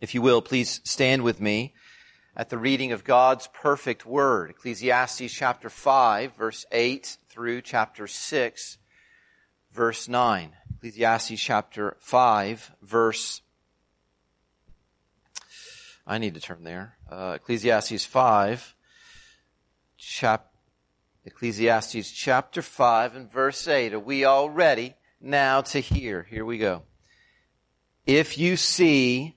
If you will, please stand with me at the reading of God's perfect word. Ecclesiastes chapter 5, verse 8 through chapter 6, verse 9. Ecclesiastes chapter 5, verse I need to turn there. Uh, Ecclesiastes 5, chap, Ecclesiastes chapter 5 and verse 8. Are we all ready now to hear? Here we go. If you see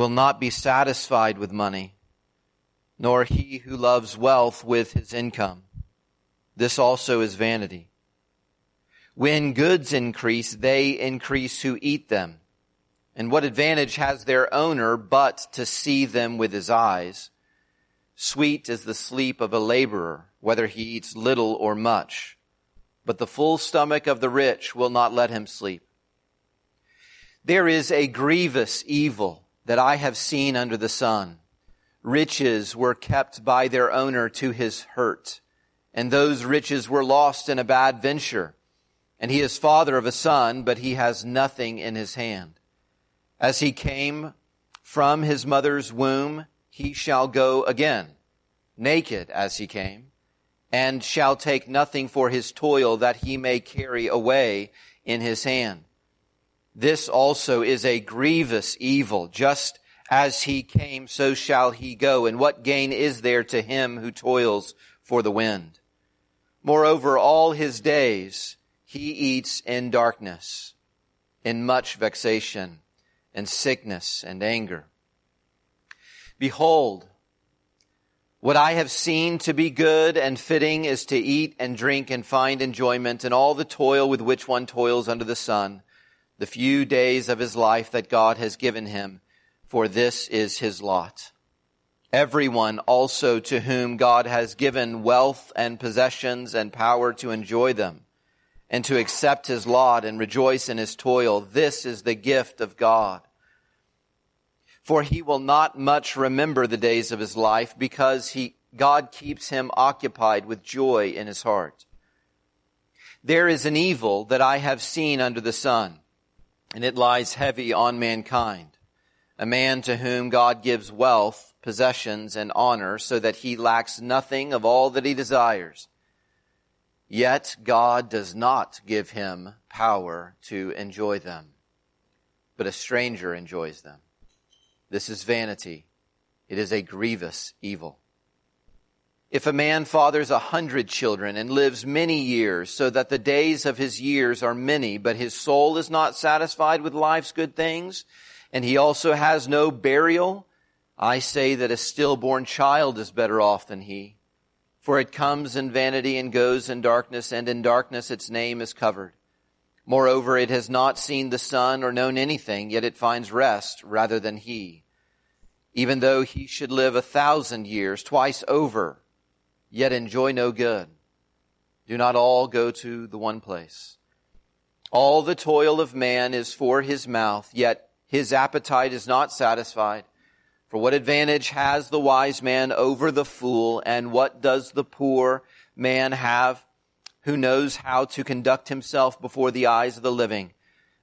will not be satisfied with money, nor he who loves wealth with his income. This also is vanity. When goods increase, they increase who eat them. And what advantage has their owner but to see them with his eyes? Sweet is the sleep of a laborer, whether he eats little or much. But the full stomach of the rich will not let him sleep. There is a grievous evil that I have seen under the sun. Riches were kept by their owner to his hurt, and those riches were lost in a bad venture. And he is father of a son, but he has nothing in his hand. As he came from his mother's womb, he shall go again, naked as he came, and shall take nothing for his toil that he may carry away in his hand. This also is a grievous evil. Just as he came, so shall he go. And what gain is there to him who toils for the wind? Moreover, all his days he eats in darkness, in much vexation and sickness and anger. Behold, what I have seen to be good and fitting is to eat and drink and find enjoyment and all the toil with which one toils under the sun the few days of his life that God has given him, for this is his lot. Everyone also to whom God has given wealth and possessions and power to enjoy them and to accept his lot and rejoice in his toil, this is the gift of God. For he will not much remember the days of his life because he, God keeps him occupied with joy in his heart. There is an evil that I have seen under the sun and it lies heavy on mankind. A man to whom God gives wealth, possessions, and honor so that he lacks nothing of all that he desires. Yet God does not give him power to enjoy them, but a stranger enjoys them. This is vanity. It is a grievous evil. If a man fathers a hundred children and lives many years, so that the days of his years are many, but his soul is not satisfied with life's good things, and he also has no burial, I say that a stillborn child is better off than he. For it comes in vanity and goes in darkness, and in darkness its name is covered. Moreover, it has not seen the sun or known anything, yet it finds rest rather than he. Even though he should live a thousand years, twice over, yet enjoy no good. Do not all go to the one place. All the toil of man is for his mouth, yet his appetite is not satisfied. For what advantage has the wise man over the fool, and what does the poor man have who knows how to conduct himself before the eyes of the living?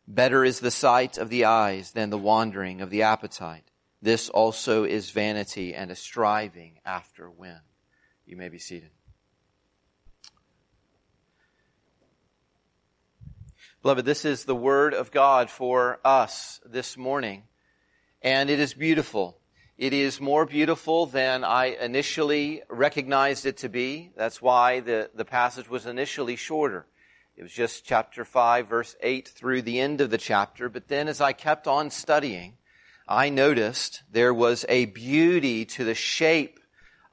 Better is the sight of the eyes than the wandering of the appetite. This also is vanity and a striving after wind. You may be seated. Beloved, this is the word of God for us this morning, and it is beautiful. It is more beautiful than I initially recognized it to be. That's why the, the passage was initially shorter. It was just chapter 5, verse 8 through the end of the chapter. But then as I kept on studying, I noticed there was a beauty to the shape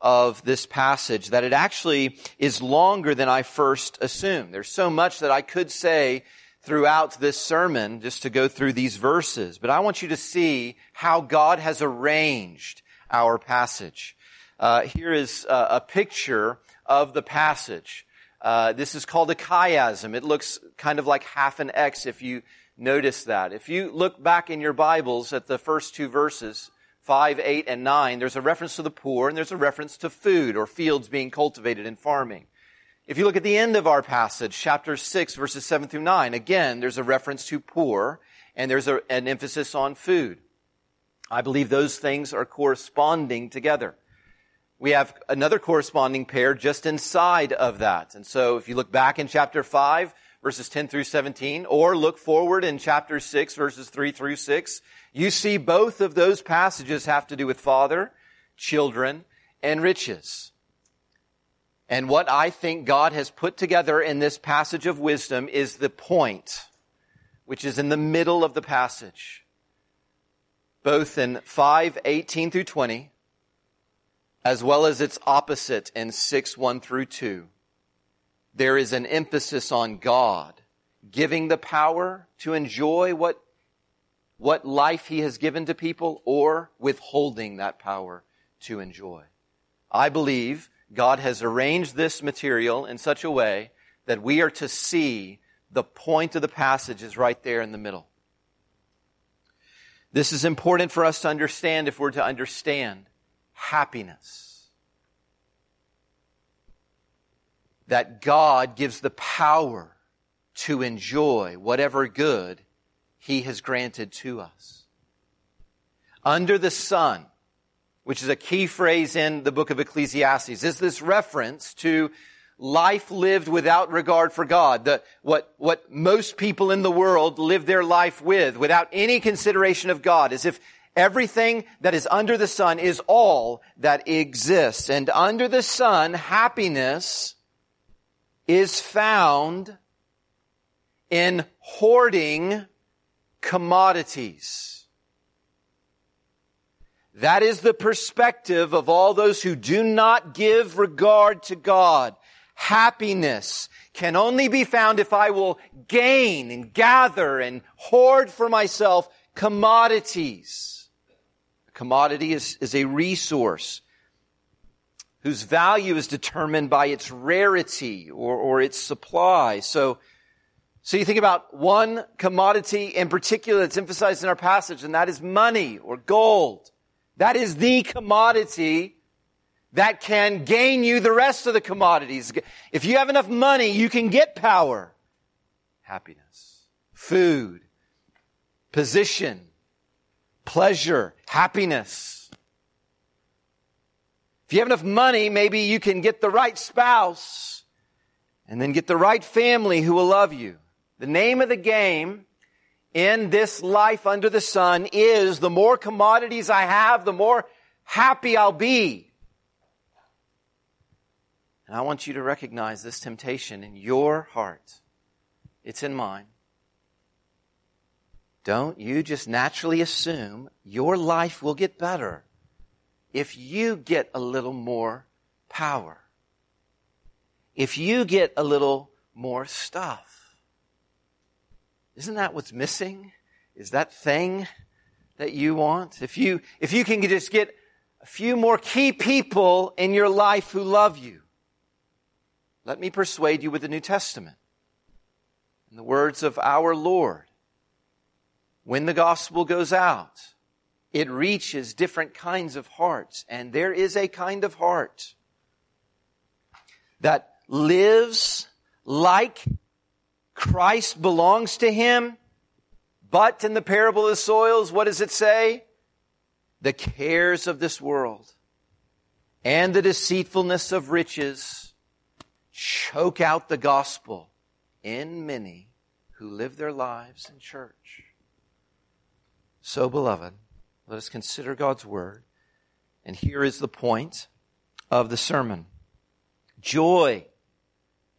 of this passage that it actually is longer than I first assumed. There's so much that I could say throughout this sermon just to go through these verses, but I want you to see how God has arranged our passage. Uh, here is uh, a picture of the passage. Uh, this is called a chiasm. It looks kind of like half an X if you notice that. If you look back in your Bibles at the first two verses, 5, 8, and 9, there's a reference to the poor and there's a reference to food or fields being cultivated and farming. If you look at the end of our passage, chapter 6, verses 7 through 9, again, there's a reference to poor and there's a, an emphasis on food. I believe those things are corresponding together. We have another corresponding pair just inside of that. And so if you look back in chapter 5, verses 10 through 17, or look forward in chapter 6, verses 3 through 6, you see both of those passages have to do with father, children, and riches. And what I think God has put together in this passage of wisdom is the point, which is in the middle of the passage. Both in 5, 18 through 20, as well as its opposite in 6, 1 through 2. There is an emphasis on God giving the power to enjoy what, what life He has given to people or withholding that power to enjoy. I believe God has arranged this material in such a way that we are to see the point of the passage is right there in the middle. This is important for us to understand if we're to understand happiness. That God gives the power to enjoy whatever good He has granted to us. Under the sun, which is a key phrase in the book of Ecclesiastes, is this reference to life lived without regard for God. The, what, what most people in the world live their life with, without any consideration of God, as if everything that is under the sun is all that exists. And under the sun, happiness is found in hoarding commodities. That is the perspective of all those who do not give regard to God. Happiness can only be found if I will gain and gather and hoard for myself commodities. A commodity is, is a resource whose value is determined by its rarity or, or its supply. So, so you think about one commodity in particular that's emphasized in our passage, and that is money or gold. That is the commodity that can gain you the rest of the commodities. If you have enough money, you can get power, happiness, food, position, pleasure, happiness. If you have enough money, maybe you can get the right spouse and then get the right family who will love you. The name of the game in this life under the sun is the more commodities I have, the more happy I'll be. And I want you to recognize this temptation in your heart. It's in mine. Don't you just naturally assume your life will get better if you get a little more power. If you get a little more stuff. Isn't that what's missing? Is that thing that you want? If you, if you can just get a few more key people in your life who love you, let me persuade you with the New Testament. In the words of our Lord, when the gospel goes out, it reaches different kinds of hearts, and there is a kind of heart that lives like Christ belongs to him. But in the parable of the soils, what does it say? The cares of this world and the deceitfulness of riches choke out the gospel in many who live their lives in church. So, beloved, let us consider God's word. And here is the point of the sermon. Joy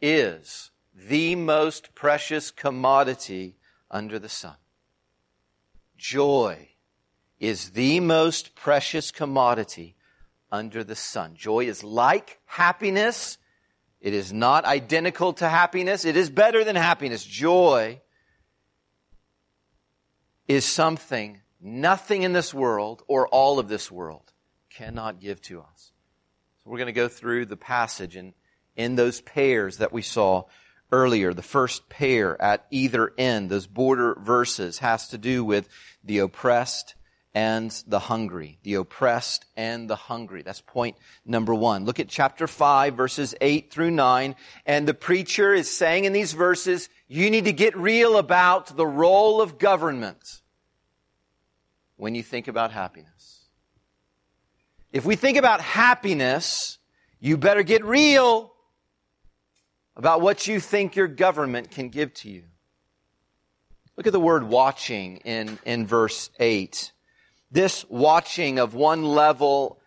is the most precious commodity under the sun. Joy is the most precious commodity under the sun. Joy is like happiness. It is not identical to happiness. It is better than happiness. Joy is something nothing in this world or all of this world cannot give to us. So we're going to go through the passage and in those pairs that we saw earlier. The first pair at either end, those border verses, has to do with the oppressed and the hungry. The oppressed and the hungry. That's point number one. Look at chapter 5, verses 8 through 9. And the preacher is saying in these verses, you need to get real about the role of government when you think about happiness. If we think about happiness, you better get real about what you think your government can give to you. Look at the word watching in, in verse 8. This watching of one level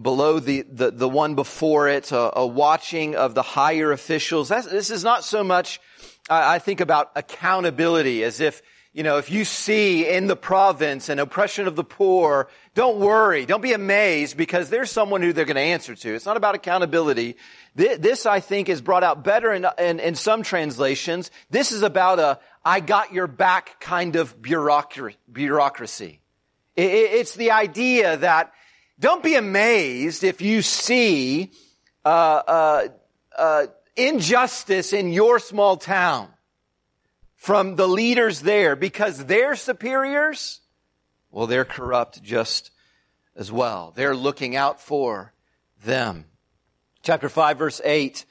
below the, the, the one before it, a, a, watching of the higher officials. That's, this is not so much, I think about accountability as if, you know, if you see in the province an oppression of the poor, don't worry. Don't be amazed because there's someone who they're going to answer to. It's not about accountability. This, I think, is brought out better in, in, in some translations. This is about a, I got your back kind of bureaucracy. It's the idea that don't be amazed if you see uh, uh, uh, injustice in your small town from the leaders there because their superiors, well, they're corrupt just as well. They're looking out for them. Chapter 5 verse 8,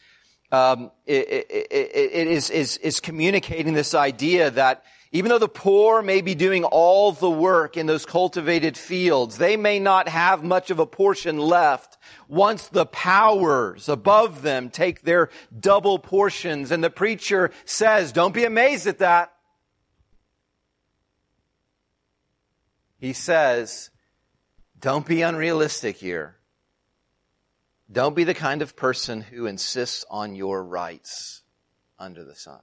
um, it, it, it, it is, is, is communicating this idea that even though the poor may be doing all the work in those cultivated fields, they may not have much of a portion left once the powers above them take their double portions. And the preacher says, don't be amazed at that. He says, don't be unrealistic here. Don't be the kind of person who insists on your rights under the sun.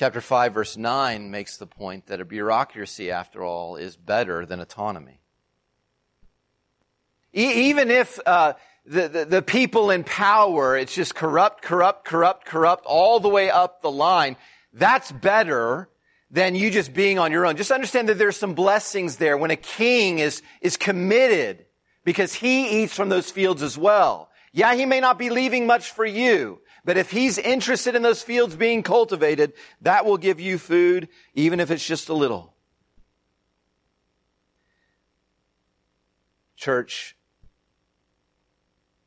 Chapter 5 verse 9 makes the point that a bureaucracy, after all, is better than autonomy. E- even if uh, the, the, the people in power, it's just corrupt, corrupt, corrupt, corrupt, all the way up the line, that's better than you just being on your own. Just understand that there's some blessings there when a king is, is committed because he eats from those fields as well. Yeah, he may not be leaving much for you, but if he's interested in those fields being cultivated, that will give you food, even if it's just a little. Church,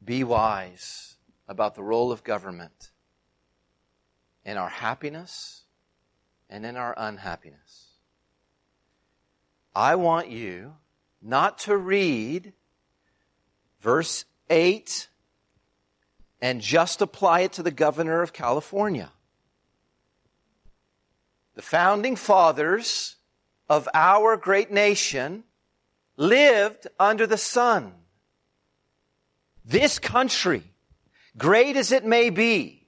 be wise about the role of government in our happiness and in our unhappiness. I want you not to read verse 8 and just apply it to the governor of California. The founding fathers of our great nation lived under the sun. This country, great as it may be,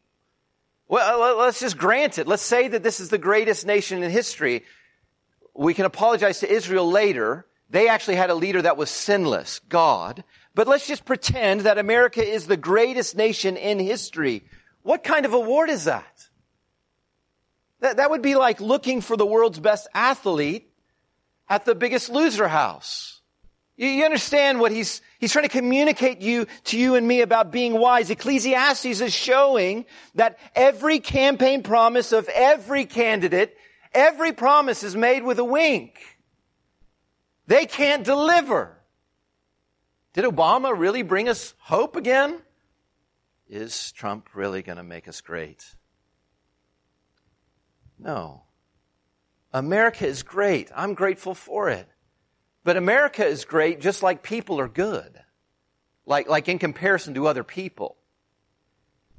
well, let's just grant it. Let's say that this is the greatest nation in history. We can apologize to Israel later. They actually had a leader that was sinless, God. But let's just pretend that America is the greatest nation in history. What kind of award is that? That, that would be like looking for the world's best athlete at the biggest loser house. You, you understand what he's, he's trying to communicate you, to you and me about being wise. Ecclesiastes is showing that every campaign promise of every candidate, every promise is made with a wink. They can't deliver. Did Obama really bring us hope again? Is Trump really going to make us great? No. America is great. I'm grateful for it. But America is great just like people are good. Like, like in comparison to other people.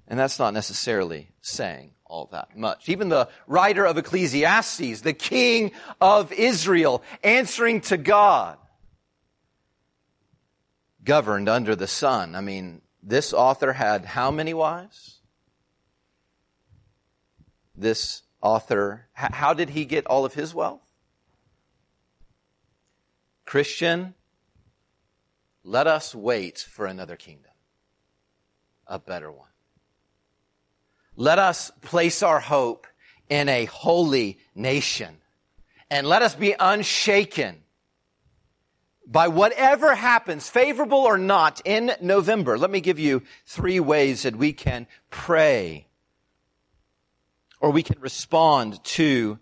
And that's not necessarily saying all that much. Even the writer of Ecclesiastes, the king of Israel, answering to God, governed under the sun. I mean, this author had how many wives? This author, how did he get all of his wealth? Christian, let us wait for another kingdom, a better one. Let us place our hope in a holy nation and let us be unshaken by whatever happens, favorable or not, in November. Let me give you three ways that we can pray or we can respond to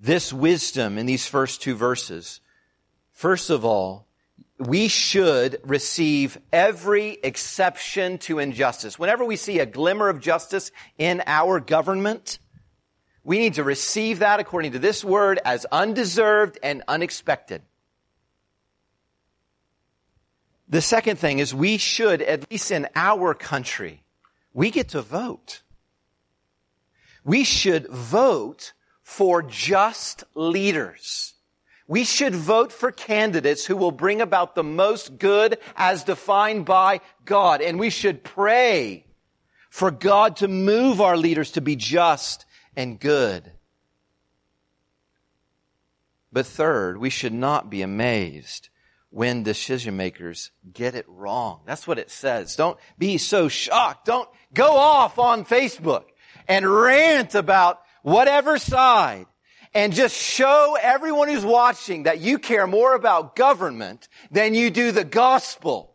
this wisdom in these first two verses. First of all, we should receive every exception to injustice. Whenever we see a glimmer of justice in our government, we need to receive that according to this word as undeserved and unexpected. The second thing is we should, at least in our country, we get to vote. We should vote for just leaders. We should vote for candidates who will bring about the most good as defined by God. And we should pray for God to move our leaders to be just and good. But third, we should not be amazed when decision makers get it wrong. That's what it says. Don't be so shocked. Don't go off on Facebook and rant about whatever side and just show everyone who's watching that you care more about government than you do the gospel.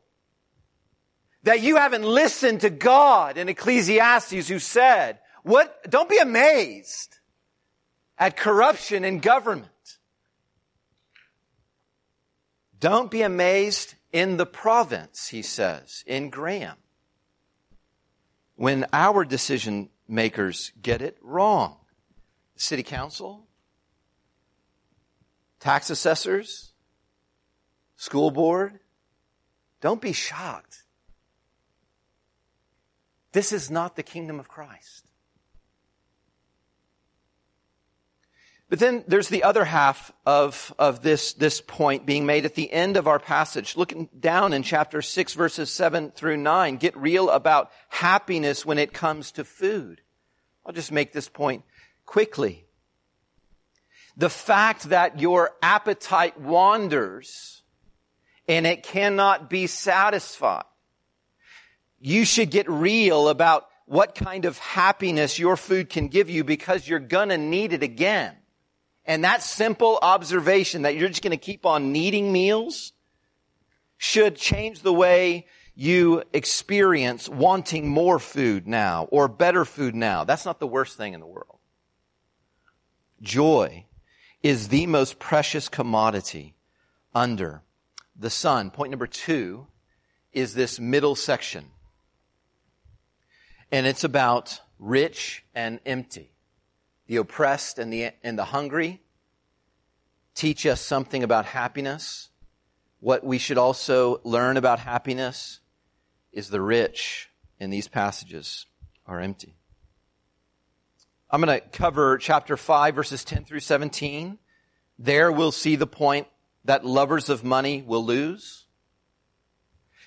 That you haven't listened to God in Ecclesiastes who said, what, don't be amazed at corruption in government. Don't be amazed in the province, he says, in Graham. When our decision makers get it wrong. City council, tax assessors, school board, don't be shocked. This is not the kingdom of Christ. But then there's the other half of, of this, this point being made at the end of our passage. Looking down in chapter 6 verses 7 through 9, get real about happiness when it comes to food. I'll just make this point quickly. The fact that your appetite wanders and it cannot be satisfied. You should get real about what kind of happiness your food can give you because you're gonna need it again. And that simple observation that you're just going to keep on needing meals should change the way you experience wanting more food now or better food now. That's not the worst thing in the world. Joy is the most precious commodity under the sun. Point number two is this middle section. And it's about rich and empty the oppressed and the, and the hungry, teach us something about happiness. What we should also learn about happiness is the rich in these passages are empty. I'm going to cover chapter 5 verses 10 through 17. There we'll see the point that lovers of money will lose.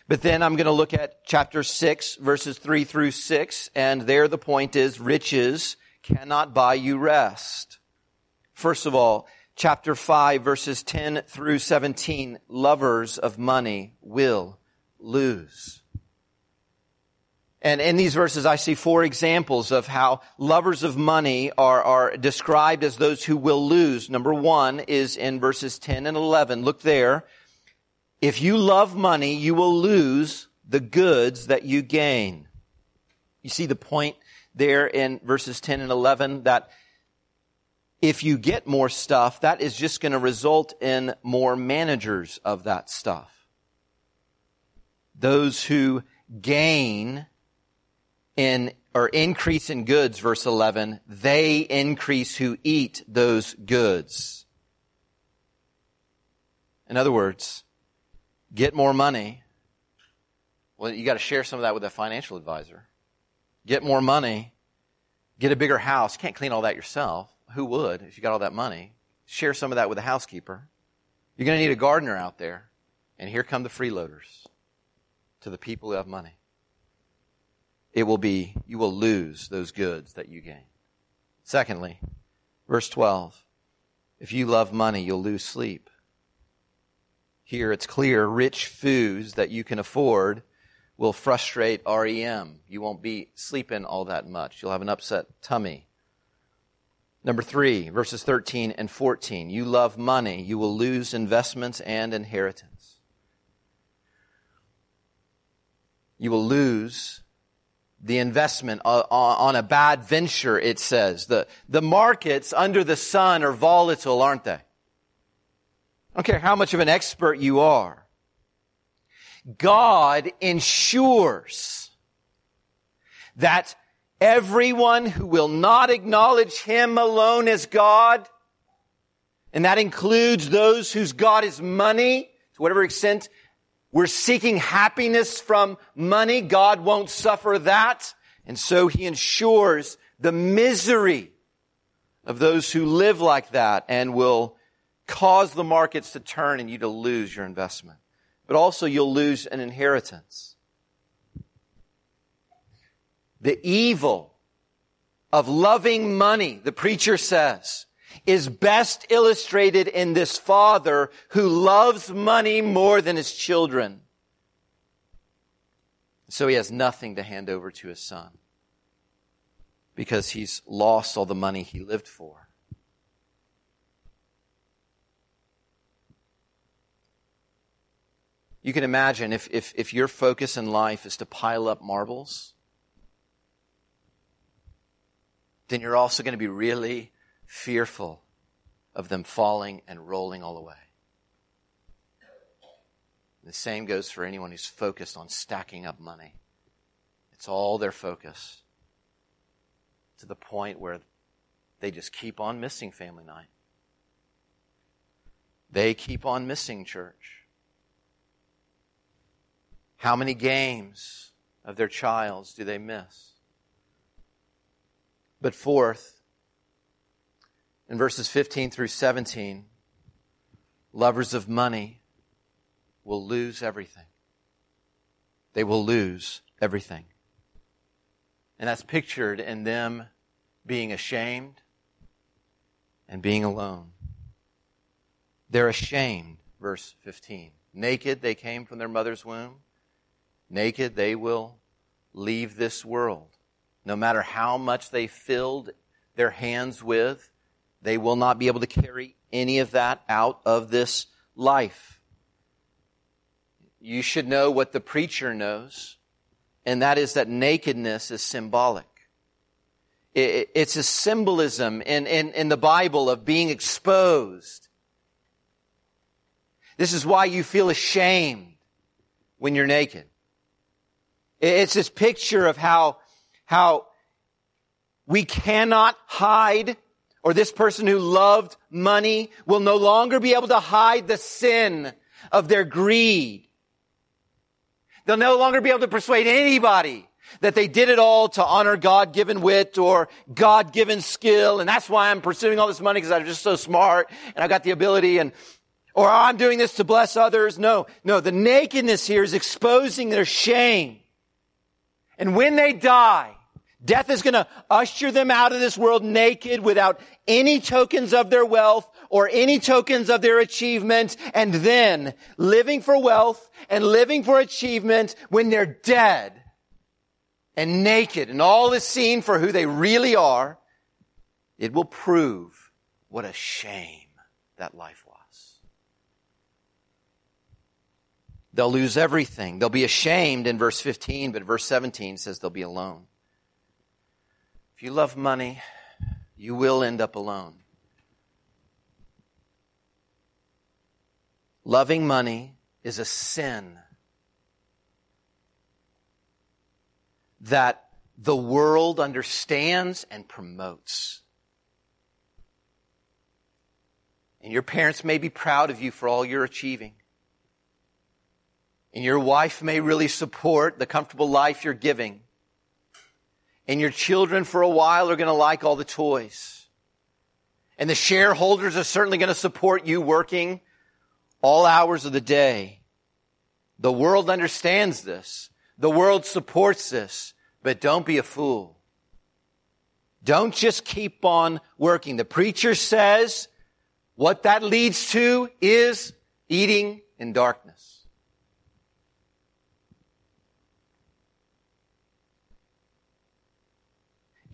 But then I'm going to look at chapter 6 verses 3 through 6 and there the point is riches cannot buy you rest. First of all, chapter 5 verses 10 through 17, lovers of money will lose. And in these verses, I see four examples of how lovers of money are, are described as those who will lose. Number one is in verses 10 and 11. Look there. If you love money, you will lose the goods that you gain. You see the point there in verses 10 and 11 that if you get more stuff, that is just going to result in more managers of that stuff. Those who gain in or increase in goods, verse 11, they increase who eat those goods. In other words, get more money. Well, you got to share some of that with a financial advisor get more money, get a bigger house. Can't clean all that yourself. Who would if you got all that money? Share some of that with a housekeeper. You're going to need a gardener out there. And here come the freeloaders to the people who have money. It will be, you will lose those goods that you gain. Secondly, verse 12. If you love money, you'll lose sleep. Here it's clear, rich foods that you can afford will frustrate REM. You won't be sleeping all that much. You'll have an upset tummy. Number three, verses 13 and 14. You love money. You will lose investments and inheritance. You will lose the investment on a bad venture, it says. The, the markets under the sun are volatile, aren't they? I don't care how much of an expert you are. God ensures that everyone who will not acknowledge Him alone as God, and that includes those whose God is money, to whatever extent we're seeking happiness from money, God won't suffer that. And so He ensures the misery of those who live like that and will cause the markets to turn and you to lose your investment but also you'll lose an inheritance. The evil of loving money, the preacher says, is best illustrated in this father who loves money more than his children. So he has nothing to hand over to his son because he's lost all the money he lived for. You can imagine if, if, if your focus in life is to pile up marbles, then you're also going to be really fearful of them falling and rolling all away. The same goes for anyone who's focused on stacking up money. It's all their focus to the point where they just keep on missing family night. They keep on missing church. How many games of their child's do they miss? But fourth, in verses 15 through 17, lovers of money will lose everything. They will lose everything. And that's pictured in them being ashamed and being alone. They're ashamed, verse 15. Naked they came from their mother's womb. Naked, they will leave this world. No matter how much they filled their hands with, they will not be able to carry any of that out of this life. You should know what the preacher knows, and that is that nakedness is symbolic. It's a symbolism in, in, in the Bible of being exposed. This is why you feel ashamed when you're naked. It's this picture of how, how we cannot hide or this person who loved money will no longer be able to hide the sin of their greed. They'll no longer be able to persuade anybody that they did it all to honor God-given wit or God-given skill. And that's why I'm pursuing all this money because I'm just so smart and I've got the ability and, or I'm doing this to bless others. No, no, the nakedness here is exposing their shame. And when they die, death is going to usher them out of this world naked without any tokens of their wealth or any tokens of their achievement. And then living for wealth and living for achievement when they're dead and naked and all is seen for who they really are, it will prove what a shame that life was. They'll lose everything. They'll be ashamed in verse 15, but verse 17 says they'll be alone. If you love money, you will end up alone. Loving money is a sin that the world understands and promotes. And your parents may be proud of you for all you're achieving. And your wife may really support the comfortable life you're giving. And your children for a while are going to like all the toys. And the shareholders are certainly going to support you working all hours of the day. The world understands this. The world supports this. But don't be a fool. Don't just keep on working. The preacher says what that leads to is eating in darkness.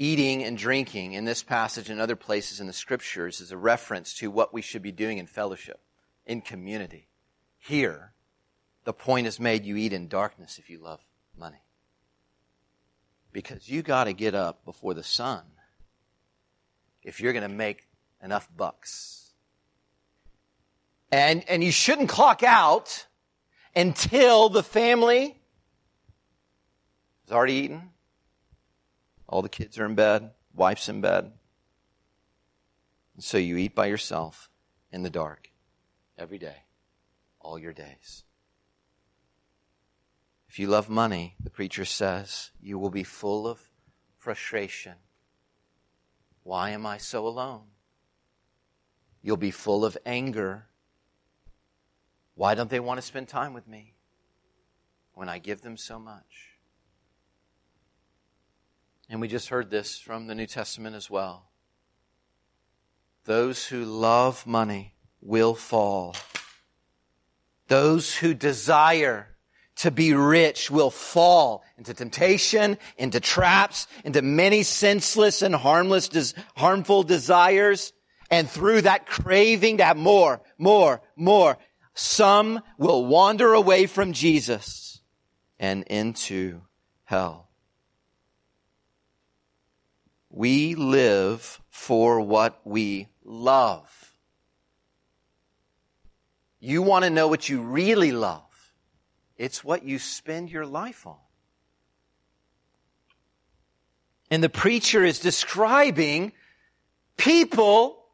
Eating and drinking in this passage and other places in the scriptures is a reference to what we should be doing in fellowship, in community. Here, the point is made you eat in darkness if you love money. Because you gotta get up before the sun if you're gonna make enough bucks. And, and you shouldn't clock out until the family has already eaten. All the kids are in bed, wife's in bed. And so you eat by yourself in the dark every day, all your days. If you love money, the preacher says, you will be full of frustration. Why am I so alone? You'll be full of anger. Why don't they want to spend time with me when I give them so much? And we just heard this from the New Testament as well. Those who love money will fall. Those who desire to be rich will fall into temptation, into traps, into many senseless and harmless, des- harmful desires. And through that craving to have more, more, more, some will wander away from Jesus and into hell. We live for what we love. You want to know what you really love. It's what you spend your life on. And the preacher is describing people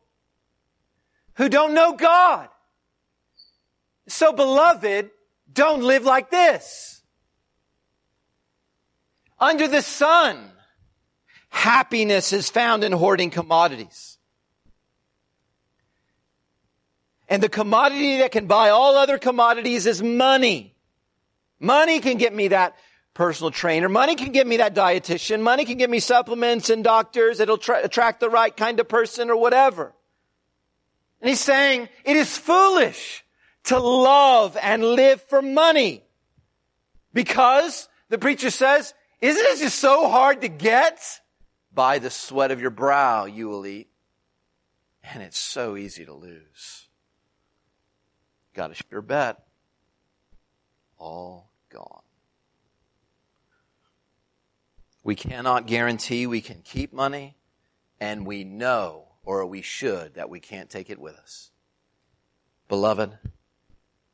who don't know God. So beloved, don't live like this. Under the sun, happiness is found in hoarding commodities. And the commodity that can buy all other commodities is money. Money can get me that personal trainer. Money can get me that dietitian. Money can get me supplements and doctors. It'll tra- attract the right kind of person or whatever. And he's saying it is foolish to love and live for money. Because the preacher says, isn't it just so hard to get? By the sweat of your brow you will eat. And it's so easy to lose. Got a sure bet. All gone. We cannot guarantee we can keep money, and we know, or we should, that we can't take it with us. Beloved,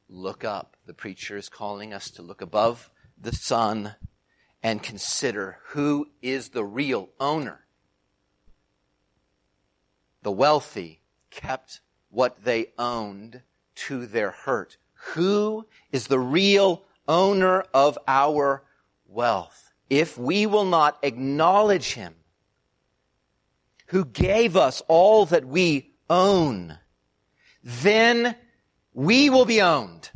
look up. The preacher is calling us to look above the sun and consider who is the real owner. The wealthy kept what they owned to their hurt. Who is the real owner of our wealth? If we will not acknowledge him who gave us all that we own, then we will be owned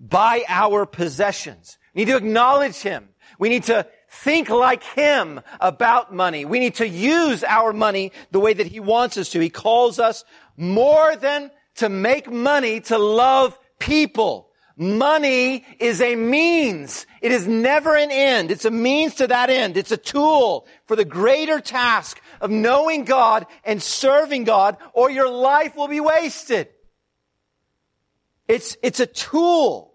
by our possessions. We need to acknowledge him. We need to think like him about money. We need to use our money the way that he wants us to. He calls us more than to make money to love people. Money is a means. It is never an end. It's a means to that end. It's a tool for the greater task of knowing God and serving God or your life will be wasted. It's, it's a tool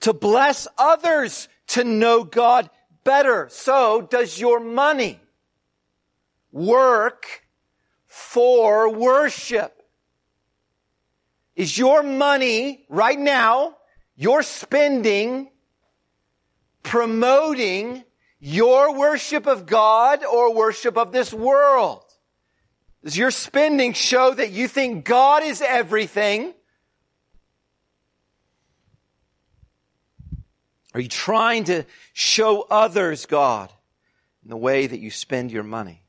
to bless others to know God better. So does your money work for worship? Is your money right now, your spending, promoting your worship of God or worship of this world? Does your spending show that you think God is everything? Are you trying to show others God in the way that you spend your money?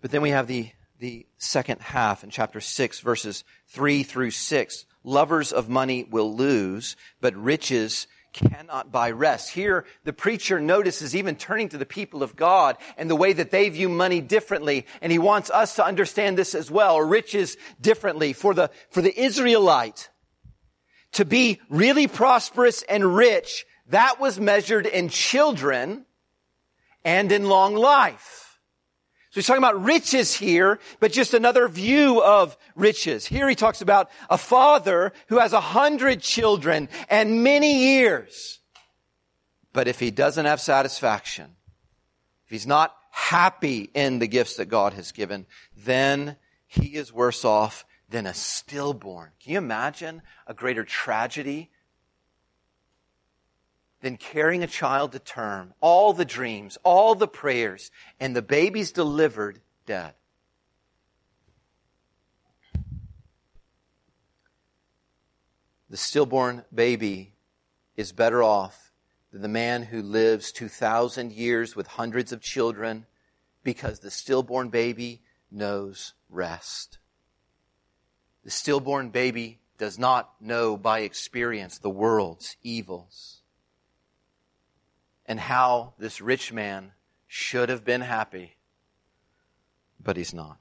But then we have the the second half in chapter 6 verses 3 through 6. Lovers of money will lose, but riches cannot buy rest. Here, the preacher notices even turning to the people of God and the way that they view money differently. And he wants us to understand this as well, riches differently. For the, for the Israelite, to be really prosperous and rich, that was measured in children and in long life. So he's talking about riches here, but just another view of riches. Here he talks about a father who has a hundred children and many years. But if he doesn't have satisfaction, if he's not happy in the gifts that God has given, then he is worse off than a stillborn. Can you imagine a greater tragedy than carrying a child to term, all the dreams, all the prayers, and the baby's delivered dead? The stillborn baby is better off than the man who lives 2,000 years with hundreds of children because the stillborn baby knows rest. The stillborn baby does not know by experience the world's evils and how this rich man should have been happy, but he's not.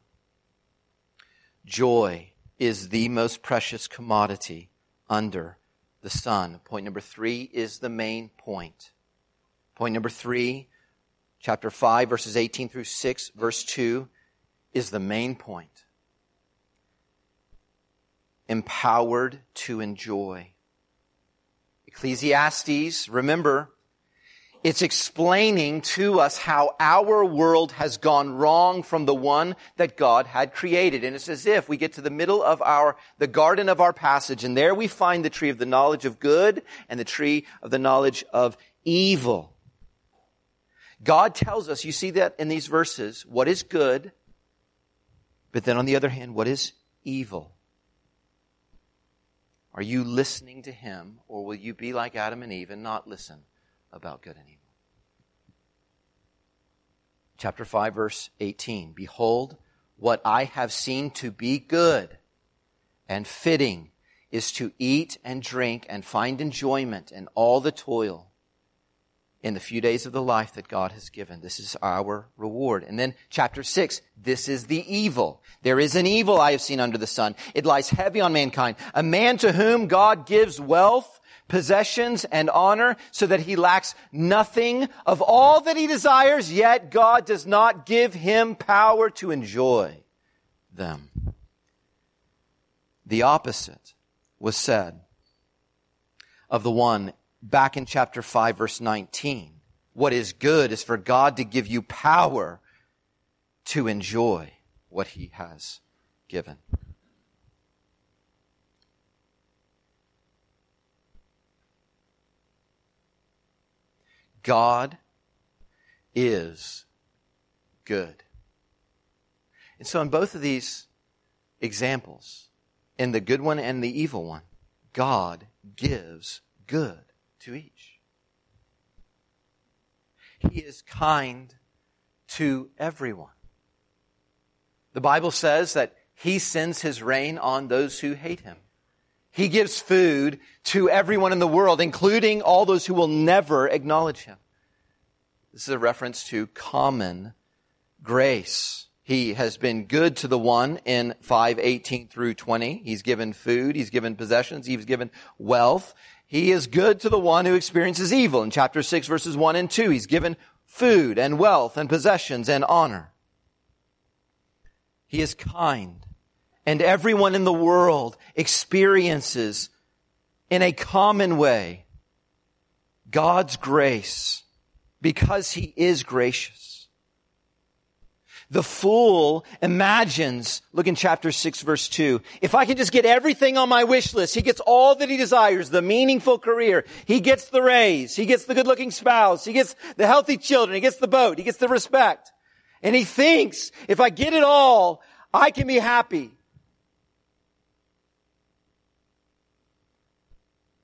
Joy is the most precious commodity under the sun. Point number three is the main point. Point number three, chapter 5, verses 18 through 6, verse 2, is the main point. Empowered to enjoy. Ecclesiastes, remember, it's explaining to us how our world has gone wrong from the one that God had created. And it's as if we get to the middle of our, the garden of our passage, and there we find the tree of the knowledge of good and the tree of the knowledge of evil. God tells us, you see that in these verses, what is good, but then on the other hand, what is evil? Are you listening to Him, or will you be like Adam and Eve and not listen about good and evil? chapter 5 verse 18. Behold, what I have seen to be good and fitting is to eat and drink and find enjoyment in all the toil in the few days of the life that God has given. This is our reward. And then chapter 6, this is the evil. There is an evil I have seen under the sun. It lies heavy on mankind. A man to whom God gives wealth possessions and honor so that he lacks nothing of all that he desires, yet God does not give him power to enjoy them. The opposite was said of the one back in chapter 5 verse 19. What is good is for God to give you power to enjoy what he has given. God is good. And so in both of these examples, in the good one and the evil one, God gives good to each. He is kind to everyone. The Bible says that he sends his rain on those who hate him. He gives food to everyone in the world, including all those who will never acknowledge him. This is a reference to common grace. He has been good to the one in 518 through 20. He's given food. He's given possessions. He's given wealth. He is good to the one who experiences evil. In chapter 6 verses 1 and 2, he's given food and wealth and possessions and honor. He is kind and everyone in the world experiences in a common way God's grace because he is gracious. The fool imagines, look in chapter 6 verse 2, if I can just get everything on my wish list, he gets all that he desires, the meaningful career, he gets the raise, he gets the good looking spouse, he gets the healthy children, he gets the boat, he gets the respect. And he thinks, if I get it all, I can be happy.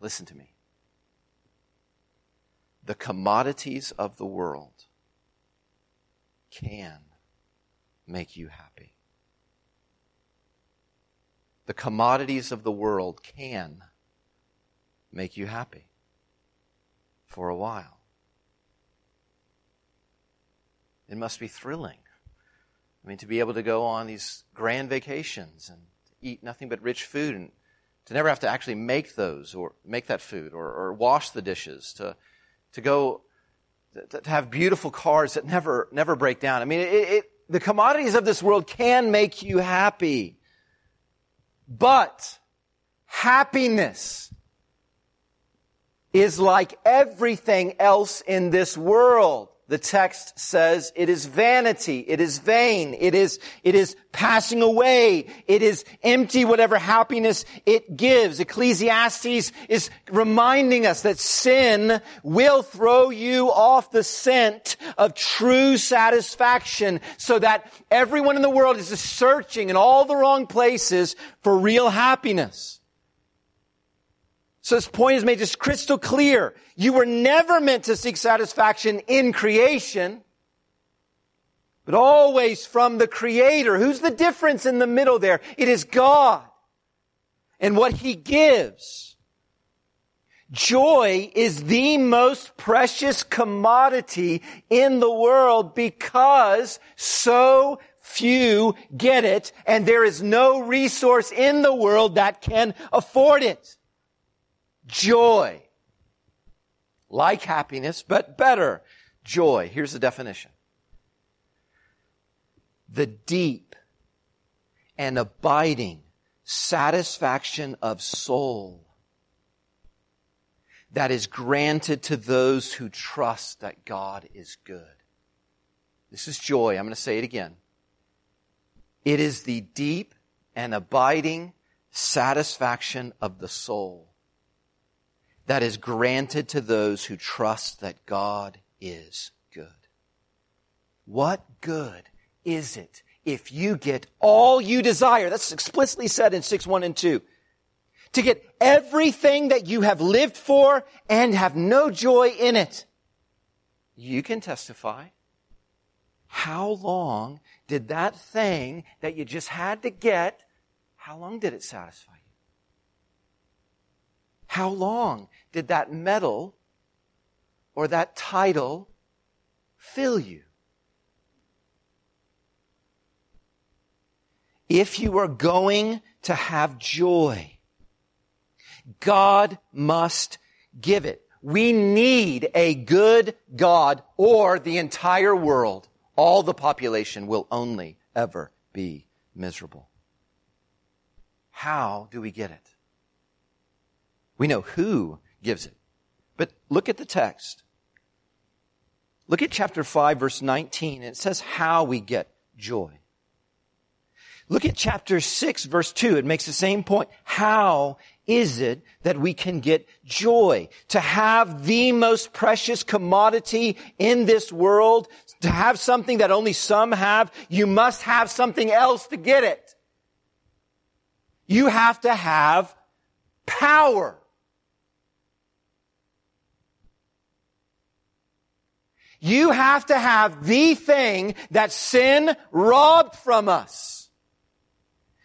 Listen to me. The commodities of the world can make you happy. The commodities of the world can make you happy for a while. It must be thrilling. I mean, to be able to go on these grand vacations and eat nothing but rich food and to never have to actually make those or make that food or, or wash the dishes, to, to go, to, to, have beautiful cars that never, never break down. I mean, it, it, the commodities of this world can make you happy. But happiness is like everything else in this world. The text says it is vanity, it is vain, it is, it is passing away, it is empty whatever happiness it gives. Ecclesiastes is reminding us that sin will throw you off the scent of true satisfaction so that everyone in the world is searching in all the wrong places for real happiness. So this point is made just crystal clear. You were never meant to seek satisfaction in creation, but always from the Creator. Who's the difference in the middle there? It is God and what He gives. Joy is the most precious commodity in the world because so few get it and there is no resource in the world that can afford it joy. Like happiness, but better joy. Here's the definition. The deep and abiding satisfaction of soul that is granted to those who trust that God is good. This is joy. I'm going to say it again. It is the deep and abiding satisfaction of the soul that is granted to those who trust that God is good. What good is it if you get all you desire? That's explicitly said in 6, 1 and 2. To get everything that you have lived for and have no joy in it. You can testify. How long did that thing that you just had to get, how long did it satisfy? How long did that medal or that title fill you? If you are going to have joy, God must give it. We need a good God or the entire world, all the population will only ever be miserable. How do we get it? We know who gives it. But look at the text. Look at chapter 5 verse 19. It says how we get joy. Look at chapter 6 verse 2. It makes the same point. How is it that we can get joy? To have the most precious commodity in this world, to have something that only some have, you must have something else to get it. You have to have power. You have to have the thing that sin robbed from us.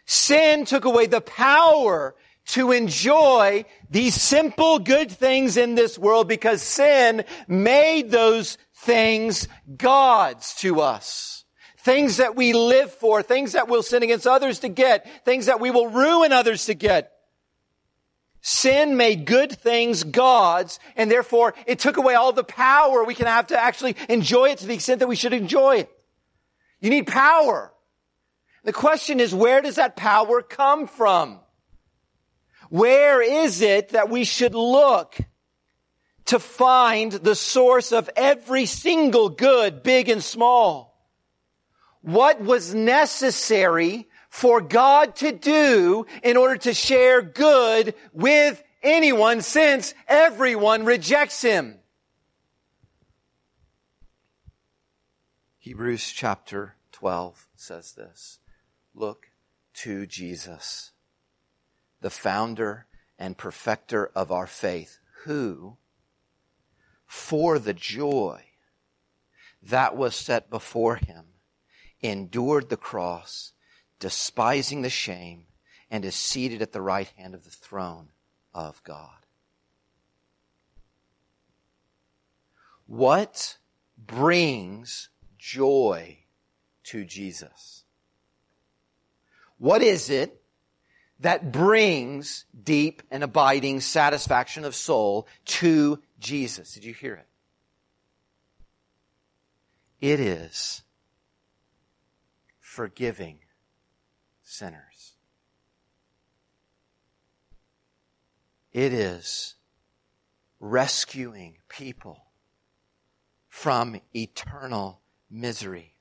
Sin took away the power to enjoy these simple good things in this world because sin made those things gods to us. Things that we live for, things that we'll sin against others to get, things that we will ruin others to get. Sin made good things gods, and therefore it took away all the power we can have to actually enjoy it to the extent that we should enjoy it. You need power. The question is, where does that power come from? Where is it that we should look to find the source of every single good, big and small? What was necessary for God to do in order to share good with anyone since everyone rejects Him. Hebrews chapter 12 says this. Look to Jesus, the founder and perfecter of our faith, who, for the joy that was set before him, endured the cross, despising the shame, and is seated at the right hand of the throne of God. What brings joy to Jesus? What is it that brings deep and abiding satisfaction of soul to Jesus? Did you hear it? It is forgiving sinners. It is rescuing people from eternal misery.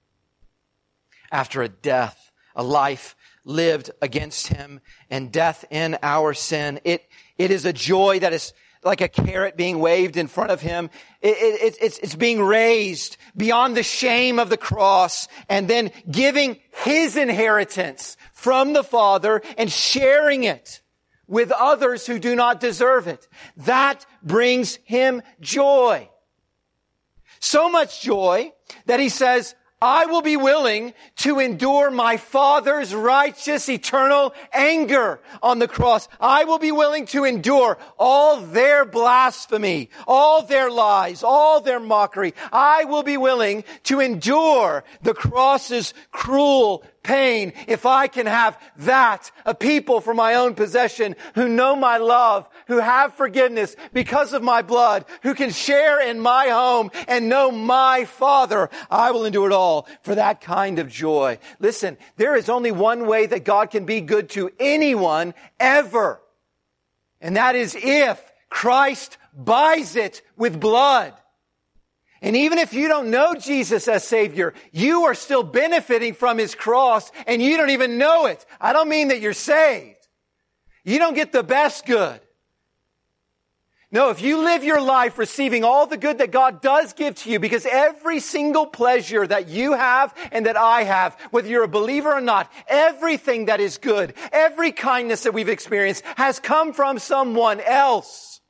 After a death, a life lived against him and death in our sin, it, it is a joy that is like a carrot being waved in front of him. It, it, it's, it's being raised beyond the shame of the cross and then giving his inheritance from the Father and sharing it with others who do not deserve it. That brings him joy. So much joy that he says, I will be willing to endure my Father's righteous eternal anger on the cross. I will be willing to endure all their blasphemy, all their lies, all their mockery. I will be willing to endure the cross's cruel pain if I can have that, a people for my own possession who know my love, who have forgiveness because of my blood, who can share in my home and know my Father, I will endure it all for that kind of joy. Listen, there is only one way that God can be good to anyone ever. And that is if Christ buys it with blood. And even if you don't know Jesus as Savior, you are still benefiting from His cross and you don't even know it. I don't mean that you're saved. You don't get the best good. No, if you live your life receiving all the good that God does give to you, because every single pleasure that you have and that I have, whether you're a believer or not, everything that is good, every kindness that we've experienced has come from someone else.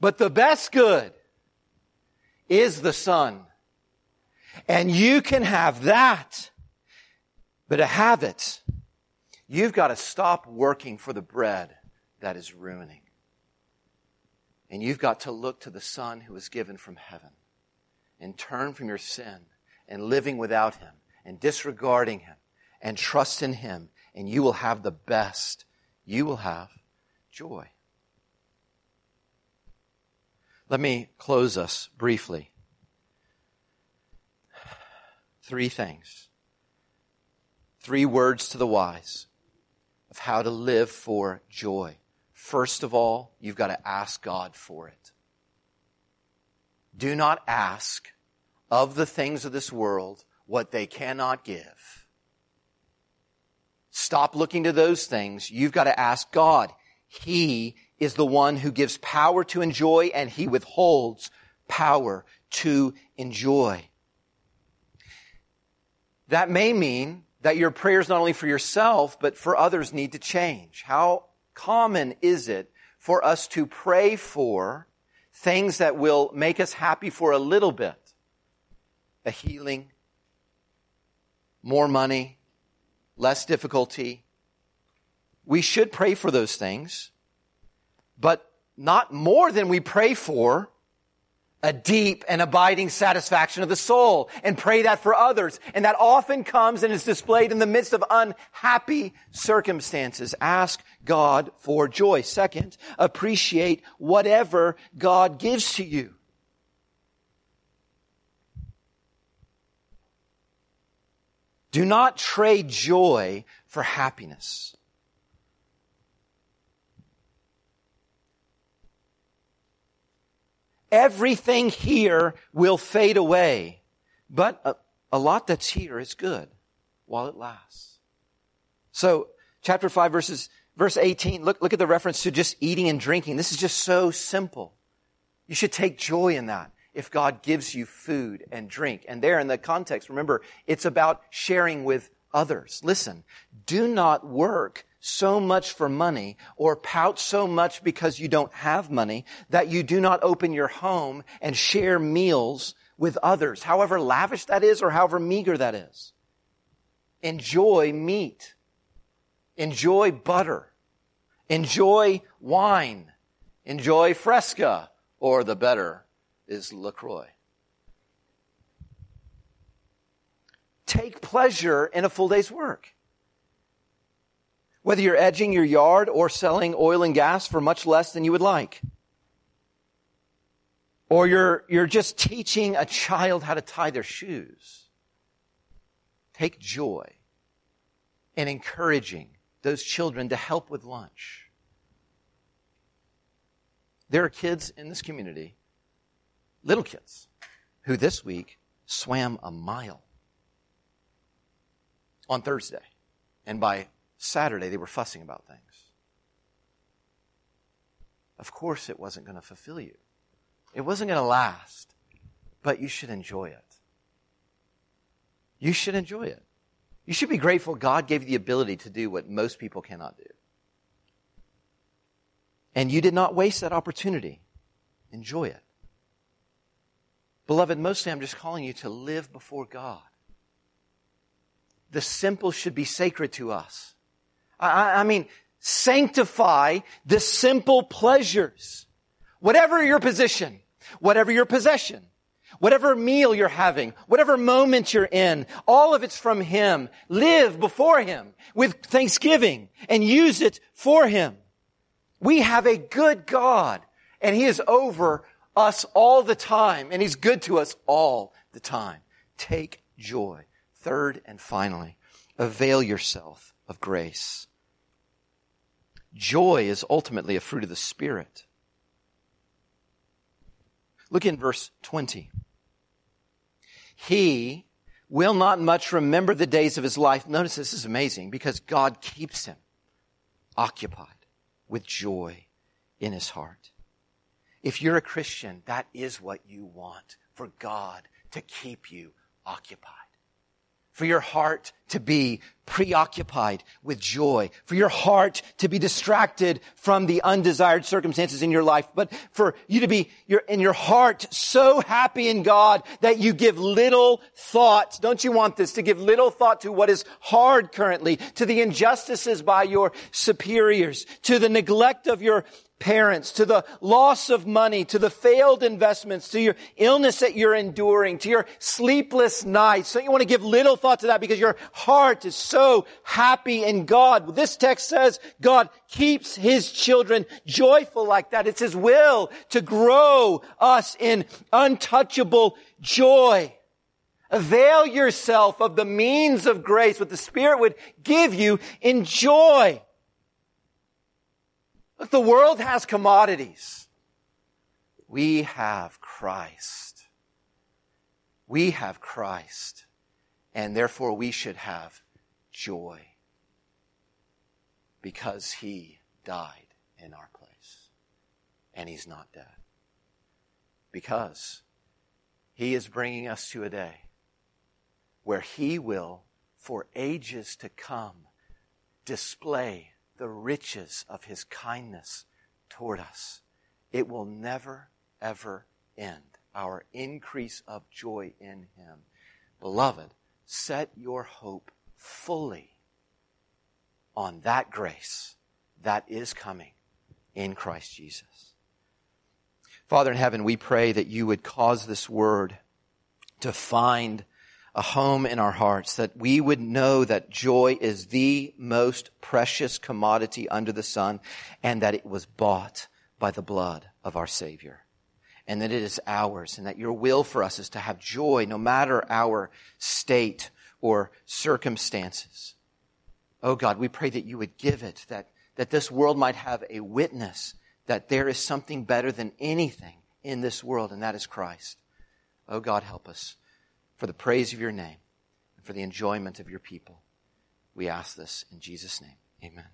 But the best good is the Son. And you can have that. But to have it, you've got to stop working for the bread that is ruining. And you've got to look to the Son who was given from heaven and turn from your sin and living without Him and disregarding Him and trust in Him and you will have the best. You will have joy. Let me close us briefly. Three things. Three words to the wise of how to live for joy. First of all, you've got to ask God for it. Do not ask of the things of this world what they cannot give. Stop looking to those things. You've got to ask God. He is the one who gives power to enjoy and he withholds power to enjoy. That may mean that your prayers not only for yourself, but for others need to change. How common is it for us to pray for things that will make us happy for a little bit? A healing, more money, less difficulty. We should pray for those things but not more than we pray for a deep and abiding satisfaction of the soul and pray that for others. And that often comes and is displayed in the midst of unhappy circumstances. Ask God for joy. Second, appreciate whatever God gives to you. Do not trade joy for happiness. Everything here will fade away, but a, a lot that's here is good while it lasts. So, chapter 5 verses, verse 18, look, look at the reference to just eating and drinking. This is just so simple. You should take joy in that if God gives you food and drink. And there in the context, remember, it's about sharing with others. Listen, do not work so much for money or pout so much because you don't have money that you do not open your home and share meals with others, however lavish that is or however meager that is. Enjoy meat. Enjoy butter. Enjoy wine. Enjoy fresca, or the better is LaCroix. Take pleasure in a full day's work. Whether you're edging your yard or selling oil and gas for much less than you would like. Or you're, you're just teaching a child how to tie their shoes. take joy in encouraging those children to help with lunch. There are kids in this community, little kids, who this week swam a mile on Thursday. And by Saturday, they were fussing about things. Of course, it wasn't going to fulfill you. It wasn't going to last, but you should enjoy it. You should enjoy it. You should be grateful God gave you the ability to do what most people cannot do. And you did not waste that opportunity. Enjoy it. Beloved, mostly I'm just calling you to live before God. The simple should be sacred to us. I, I mean, sanctify the simple pleasures. Whatever your position, whatever your possession, whatever meal you're having, whatever moment you're in, all of it's from Him. Live before Him with thanksgiving and use it for Him. We have a good God and He is over us all the time and He's good to us all the time. Take joy. Third and finally, avail yourself of grace. Joy is ultimately a fruit of the Spirit. Look in verse 20. He will not much remember the days of his life. Notice this is amazing because God keeps him occupied with joy in his heart. If you're a Christian, that is what you want for God to keep you occupied for your heart to be preoccupied with joy, for your heart to be distracted from the undesired circumstances in your life, but for you to be your, in your heart so happy in God that you give little thought. Don't you want this to give little thought to what is hard currently, to the injustices by your superiors, to the neglect of your parents, to the loss of money, to the failed investments, to your illness that you're enduring, to your sleepless nights. Don't you want to give little thought to that because your heart is so happy in God? This text says God keeps his children joyful like that. It's his will to grow us in untouchable joy. Avail yourself of the means of grace, what the Spirit would give you in joy. Look, the world has commodities. We have Christ. We have Christ. And therefore we should have joy. Because he died in our place. And he's not dead. Because he is bringing us to a day where he will, for ages to come, display the riches of his kindness toward us. It will never, ever end. Our increase of joy in him. Beloved, set your hope fully on that grace that is coming in Christ Jesus. Father in heaven, we pray that you would cause this word to find a home in our hearts, that we would know that joy is the most precious commodity under the sun and that it was bought by the blood of our Savior. And that it is ours and that your will for us is to have joy no matter our state or circumstances. Oh God, we pray that you would give it, that, that this world might have a witness that there is something better than anything in this world, and that is Christ. Oh God, help us for the praise of your name and for the enjoyment of your people. We ask this in Jesus' name. Amen.